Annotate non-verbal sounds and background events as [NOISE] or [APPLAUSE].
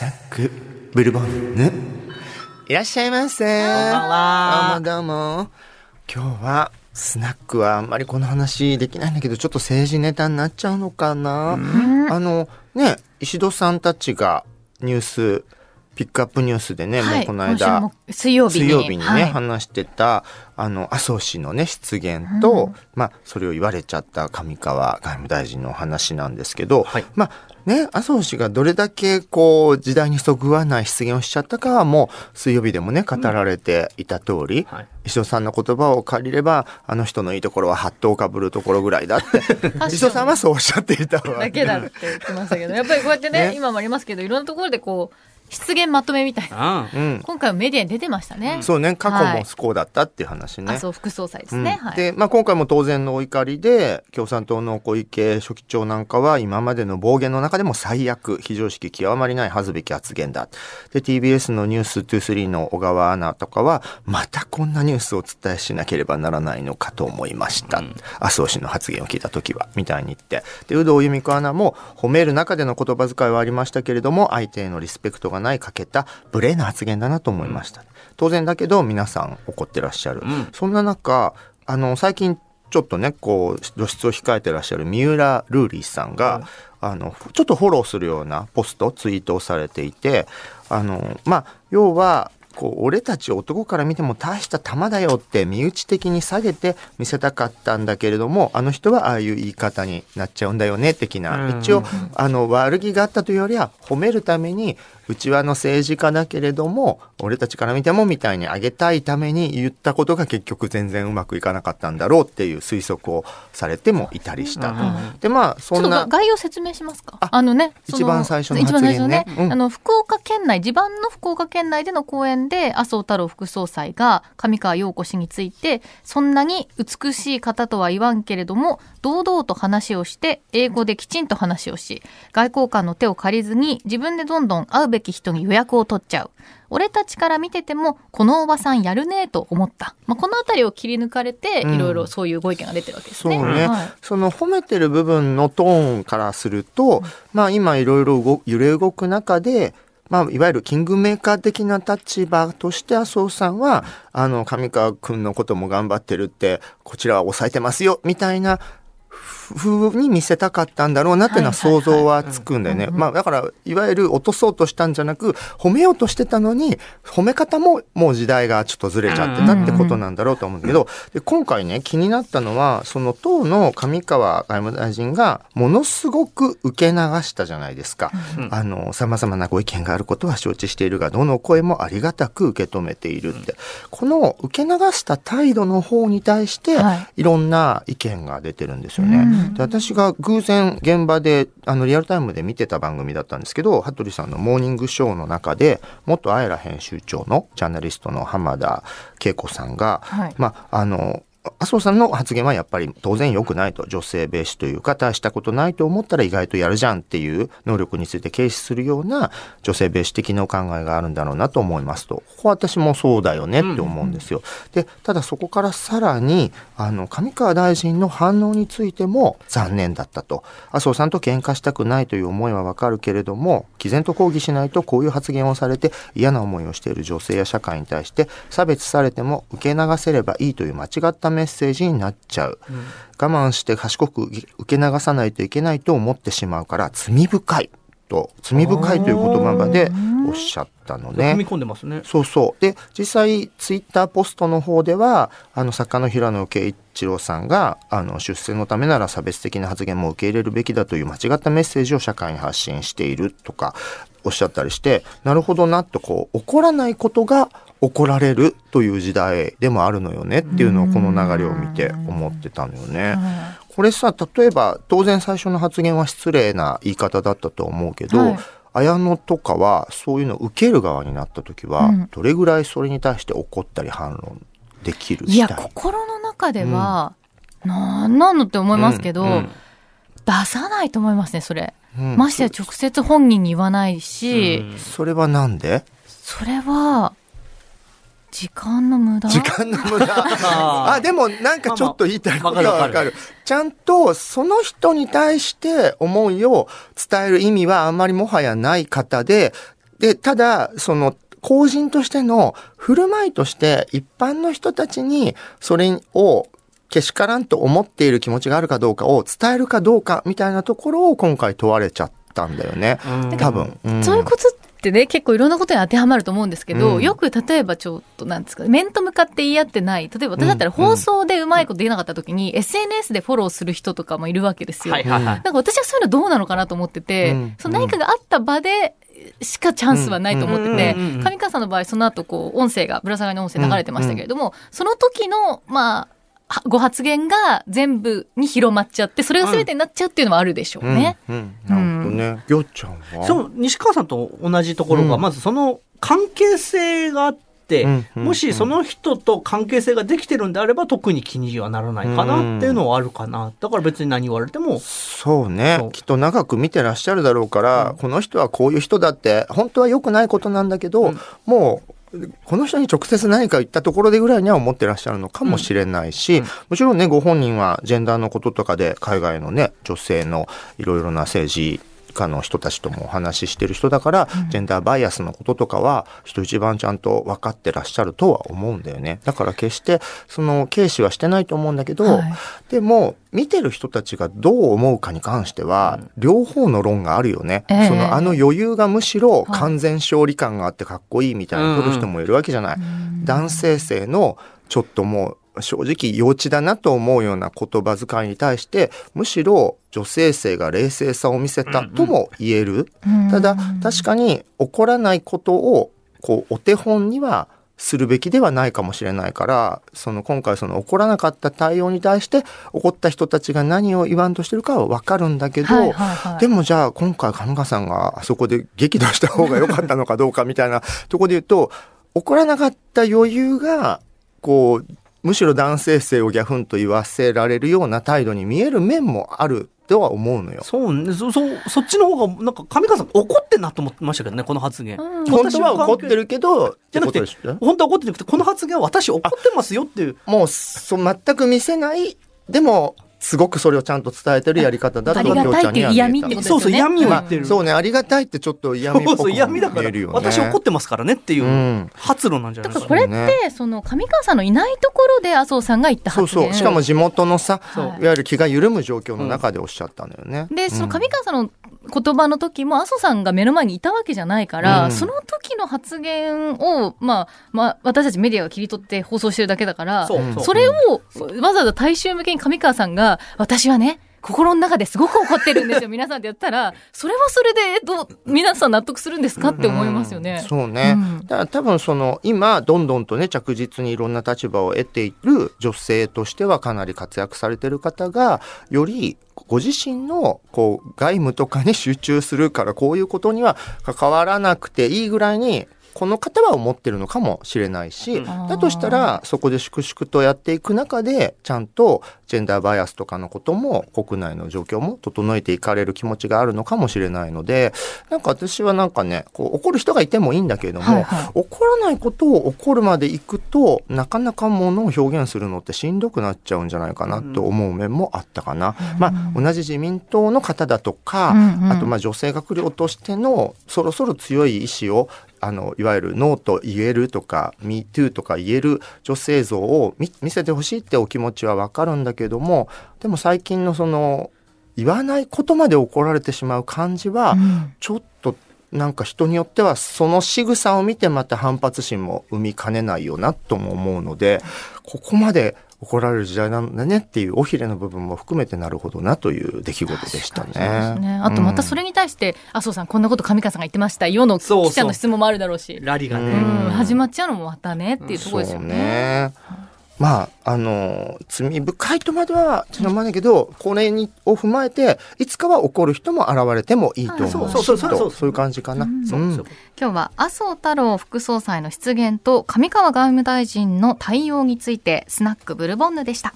タックブルボンヌいらっしゃいませ。こんばんは。どうもどうも。今日はスナックはあんまりこの話できないんだけどちょっと政治ネタになっちゃうのかな、あのね石戸さんたちがニュースピックアップニュースでね、はい、もうこの間水曜日に。水曜日にね、はい、話してたあの麻生氏のね失言と、うん、まあそれを言われちゃった上川外務大臣の話なんですけど、はい、まあね、麻生氏がどれだけこう時代にそぐわない失言をしちゃったかはもう水曜日でもね語られていた通り、うん。はい、石戸さんの言葉を借りればあの人のいいところはハットをかぶるところぐらいだって [LAUGHS] 石戸さんはそうおっしゃっていたわだけだって言ってましたけどやっぱりこうやってねね。今もありますけどいろんなところでこう失言まとめみたいな、うん、今回はメディアに出てましたね、そうね。過去も不幸だったっていう話ね、はい、そう副総裁ですね、うん。はい、で、まあ、今回も当然のお怒りで共産党の小池書記長なんかは今までの暴言の中でも最悪非常識極まりない恥ずべき発言だ。で TBS の「ニュース23の小川アナとかはまたこんなニュースをお伝えしなければならないのかと思いました、うん、麻生氏の発言を聞いた時はみたいに言って。で有働由美子アナも褒める中での言葉遣いはありましたけれども相手へのリスペクトがないかけた無礼な発言だなと思いました、当然だけど皆さん怒ってらっしゃる、うん、そんな中あの最近ちょっとねこう露出を控えてらっしゃる三浦ルーリーさんが、うん、あのちょっとフォローするようなポストツイートをされていてあのまあ要はこう俺たち男から見ても大した玉だよって身内的に下げて見せたかったんだけれどもあの人はああいう言い方になっちゃうんだよね的な一応あの悪気があったというよりは褒めるためにうちわの政治家だけれども俺たちから見てもみたいにあげたいために言ったことが結局全然うまくいかなかったんだろうっていう推測をされてもいたりしたと。でまあそんな概要説明しますか？あのね一番最初の発言ね。ねうん、あの福岡県内地盤の福岡県内での講演で麻生太郎副総裁が上川陽子氏についてそんなに美しい方とは言わんけれども堂々と話をして英語できちんと話をし外交官の手を借りずに自分でどんどん会うべき人に予約を取っちゃう。俺たちから見ててもこのおばさんやるねと思った、まあ、この辺りを切り抜かれて、いろいろそういうご意見が出てるわけですね。そうね、はい、その褒めてる部分のトーンからすると、まあ、今いろいろ揺れ動く中でまあ、いわゆるキングメーカー的な立場として麻生さんは、あの、上川君のことも頑張ってるって、こちらは抑えてますよ、みたいな風に見せたかったんだろうなっていうのは想像はつくんだよね。まあだからいわゆる落とそうとしたんじゃなく褒めようとしてたのに褒め方ももう時代がちょっとずれちゃってたってことなんだろうと思うんだけどで今回ね気になったのはその党の上川外務大臣がものすごく受け流したじゃないですか。あの様々なご意見があることは承知しているがどの声もありがたく受け止めているって。この受け流した態度の方に対していろんな意見が出てるんですよね。で私が偶然現場であのリアルタイムで見てた番組だったんですけど羽鳥さんのモーニングショーの中で元あえら編集長のジャーナリストの浜田恵子さんが、はい、まああの麻生さんの発言はやっぱり当然良くないと。女性蔑視というか大したことないと思ったら意外とやるじゃんっていう能力について軽視するような女性蔑視的なお考えがあるんだろうなと思いますと。ここは私もそうだよねって思うんですよ。でただそこからさらにあの上川大臣の反応についても残念だったと。麻生さんと喧嘩したくないという思いはわかるけれども毅然と抗議しないとこういう発言をされて嫌な思いをしている女性や社会に対して差別されても受け流せればいいという間違ったメッセージになっちゃう、うん、我慢して賢く受け流さないといけないと思ってしまうから罪深いと罪深いという言葉でおっしゃったのね。踏み込んでますね。そうそう。で実際ツイッターポストの方ではあの作家の平野啓一郎さんがあの出世のためなら差別的な発言も受け入れるべきだという間違ったメッセージを社会に発信しているとかおっしゃったりしてなるほどなとこう怒らないことが怒られるという時代でもあるのよねっていうのをこの流れを見て思ってたのよね。これさ例えば当然最初の発言は失礼な言い方だったと思うけど、はい、綾野とかはそういうのを受ける側になった時は、どれぐらいそれに対して怒ったり反論できるいや心の中では、うん、なんなのって思いますけど、うんうん、出さないと思いますねそれ、ましてや直接本人に言わないし、それはなんで？それは時間の無駄？時間の無駄。[LAUGHS] あでもなんかちょっと言いたいことはわかる。ちゃんとその人に対して思いを伝える意味はあんまりもはやない方でで、ただ、その、公人としての振る舞いとして一般の人たちにそれをけしからんと思っている気持ちがあるかどうかを伝えるかどうかみたいなところを今回問われちゃったんだよね。うん。多分。ん。そういうことってね、結構いろんなことに当てはまると思うんですけど、うん。よく例えばちょっとなんですか、面と向かって言い合ってない、例えば私だったら放送でうまいこと言えなかった時に、SNS でフォローする人とかもいるわけですよ。はいはいはい。なんか私はそういうのどうなのかなと思ってて、うん。その何かがあった場でしかチャンスはないと思っててうんうんうんうん、上川さんの場合、その後こう、音声が、ぶら下がりの音声流れてましたけれども、その時の、まあ、はご発言が全部に広まっちゃって、それが全てになっちゃうっていうのはあるでしょうね。うん。うんなるほどね。ぎょっちゃんは？そう、西川さんと同じところが、うん。まずその関係性があって、うんうんもしその人と関係性ができてるんであれば特に気にはならないかなっていうのはあるかな。だから別に何言われても、そうね。きっと長く見てらっしゃるだろうから、うん。この人はこういう人だって本当は良くないことなんだけど、うん。もうこの人に直接何か言ったところでぐらいには思ってらっしゃるのかもしれないし、うん。もちろんねご本人はジェンダーのこととかで海外のね女性のいろいろな政治家の人たちともお話ししてる人だから、ジェンダーバイアスのこととかは人一番ちゃんと分かってらっしゃるとは思うんだよね。だから決してその軽視はしてないと思うんだけど、はい。でも見てる人たちがどう思うかに関しては、両方の論があるよね、ええ。そのあの余裕がむしろはい。完全勝利感があってかっこいいみたいに取る人もいるわけじゃない、男性性のちょっともう正直幼稚だなと思うような言葉遣いに対してむしろ女性性が冷静さを見せたとも言える、ただ確かに起こらないことをこうお手本にはするべきではないかもしれないからその今回その起こらなかった対応に対して起こった人たちが何を言わんとしてるかは分かるんだけど、はいはいはい。でもじゃあ今回上川さんがあそこで激怒した方が良かったのかどうかみたいなところで言うと起こらなかった余裕がこうむしろ男性性をギャフンと言わせられるような態度に見える面もあるとは思うのよ。そうね、そ、そ、そっちの方が、なんか上川さん怒ってんなと思ってましたけどね、この発言。うん本当は怒ってるけどじゃなくて本当は怒ってなくて、この発言は私怒ってますよっていう。もうそ全く見せないでもすごくそれをちゃんと伝えてるやり方だとありがたいっていう嫌味ってこ。そうそう嫌味を言んってるそうねありがたいってちょっと嫌味っぽくそうそう、嫌味だから見えるよ、ね。私怒ってますからねっていううん発露なんじゃだないですかね。からこれって、その上川さんのいないところで麻生さんが言ったそう発言そうしかも地元のさ、そういわゆる気が緩む状況の中でおっしゃったのよね。で、そのうん上川さんの言葉の時も、麻生さんが目の前にいたわけじゃないから、うん。その時の発言を、まあ、まあ、私たちメディアが切り取って放送してるだけだから、それをわざわざ大衆向けに上川さんが、私はね、心の中ですごく怒ってるんですよ、[LAUGHS] 皆さんってやったら、それはそれで、どう、皆さん納得するんですか？って思いますよね。そうね、うん。だから多分その今どんどんとね着実にいろんな立場を得ている女性としてはかなり活躍されてる方がよりご自身のこう外務とかに集中するからこういうことには関わらなくていいぐらいにこの方は思ってるのかもしれないし、うん。だとしたらそこで粛々とやっていく中でちゃんとジェンダーバイアスとかのことも国内の状況も整えていかれる気持ちがあるのかもしれないのでなんか私はなんかねこう怒る人がいてもいいんだけれども、はいはい。怒らないことを怒るまでいくとなかなかものを表現するのってしんどくなっちゃうんじゃないかなと思う面もあったかな。まあ同じ自民党の方だとか、うんうん。あとまあ女性閣僚としてのそろそろ強い意志をあのいわゆるノーと言えるとか MeToo とか言える女性像を見見せてほしいってお気持ちはわかるんだけどもでも最近のその言わないことまで怒られてしまう感じは、うん。ちょっとなんか人によってはその仕草を見てまた反発心も生みかねないよなとも思うのでここまで怒られる時代なんだねっていう尾ひれの部分も含めてなるほどなという出来事でしたね。ね。あとまたそれに対して、麻生さんこんなこと上川さんが言ってましたよの記者の質問もあるだろうし。ラリがね。うん、始まっちゃうのもまたねっていうところですよそうね。ね。まあ、あの、罪深いとまでは知らないけど、これにを踏まえて、いつかは怒る人も現れてもいいと思う。あそうそうそうそうそうきっとそういう感じかな。うんそううんそう今日は麻生太郎副総裁の失言と上川外務大臣の対応についてスナックブルボンヌでした。